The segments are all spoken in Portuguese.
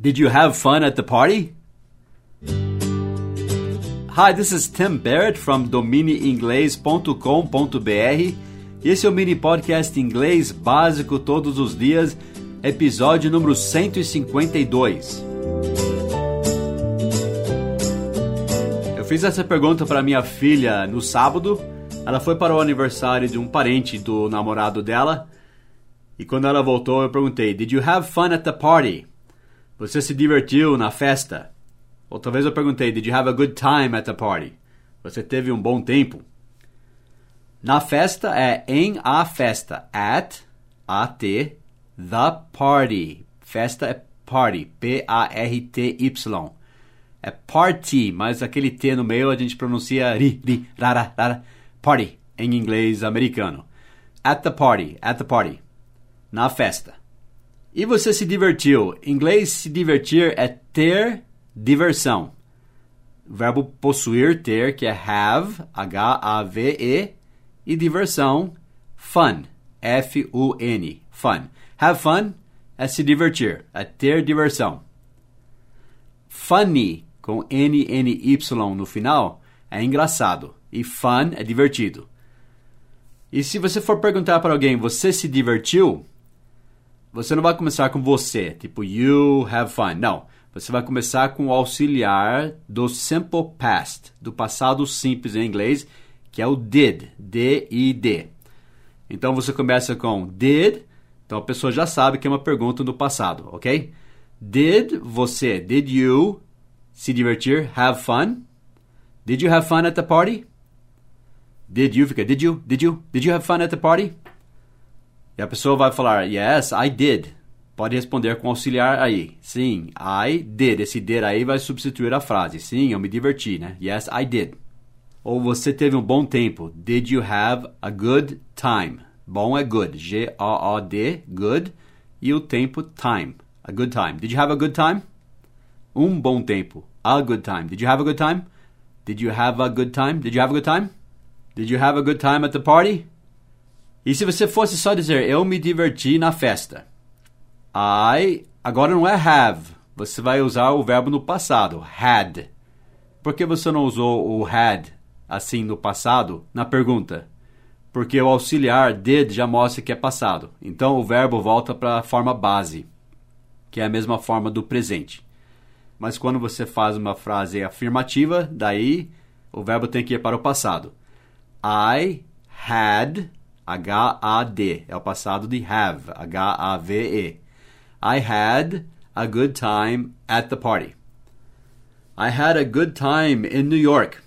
Did you have fun at the party? Hi, this is Tim Barrett from dominieinglês.com.br e esse é o mini podcast inglês básico todos os dias, episódio número 152. Eu fiz essa pergunta para minha filha no sábado. Ela foi para o aniversário de um parente do namorado dela. E quando ela voltou, eu perguntei: Did you have fun at the party? Você se divertiu na festa? Ou talvez eu perguntei: Did you have a good time at the party? Você teve um bom tempo? Na festa é em a festa. At, A-T, the party. Festa é party. P-A-R-T-Y. É party, mas aquele T no meio a gente pronuncia ri, ri, rara, rara. Party, em inglês americano. At the party, at the party. Na festa. E você se divertiu? Em inglês, se divertir é ter diversão. O verbo possuir, ter, que é have, H-A-V-E, e diversão, fun, F-U-N, fun. Have fun é se divertir, é ter diversão. Funny, com N-N-Y no final, é engraçado. E fun é divertido. E se você for perguntar para alguém, você se divertiu? Você não vai começar com você, tipo you have fun. Não. Você vai começar com o auxiliar do simple past, do passado simples em inglês, que é o did, D-I-D. Então você começa com did, então a pessoa já sabe que é uma pergunta do passado, ok? Did você, did you se divertir, have fun? Did you have fun at the party? Did you fica, did you, did you, did you have fun at the party? E a pessoa vai falar, yes, I did. Pode responder com auxiliar aí. Sim, I did. Esse did aí vai substituir a frase. Sim, eu me diverti, né? Yes, I did. Ou você teve um bom tempo. Did you have a good time? Bom é good. G-O-O-D, good. E o tempo, time. A good time. Did you have a good time? Um bom tempo. A good time. Did you have a good time? Did you have a good time? Did you have a good time? Did you have a good time at the party? E se você fosse só dizer eu me diverti na festa? I, agora não é have. Você vai usar o verbo no passado, had. Por que você não usou o had assim no passado na pergunta? Porque o auxiliar did já mostra que é passado. Então o verbo volta para a forma base, que é a mesma forma do presente. Mas quando você faz uma frase afirmativa, daí o verbo tem que ir para o passado. I had, H-A-D, é o passado de have, H-A-V-E. I had a good time at the party. I had a good time in New York.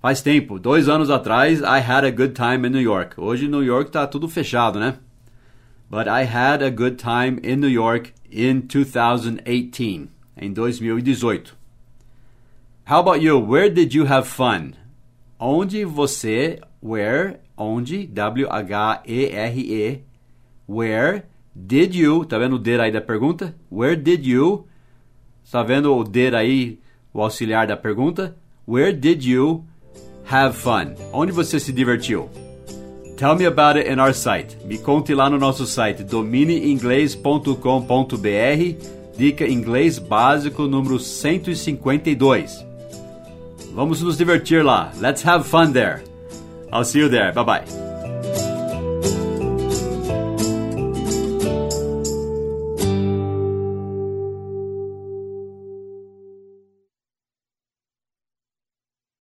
Faz tempo, dois anos atrás, I had a good time in New York. Hoje, New York tá tudo fechado, né? But I had a good time in New York in 2018, em 2018. How about you? Where did you have fun? Onde você, where, onde, W-H-E-R-E, where did you, tá vendo o did aí da pergunta? Where did you, tá vendo o did aí, o auxiliar da pergunta? Where did you have fun? Onde você se divertiu? Tell me about it in our site. Me conte lá no nosso site domineinglês.com.br. Dica inglês básico número 152. Vamos nos divertir lá. Let's have fun there. I'll see you there. Bye bye.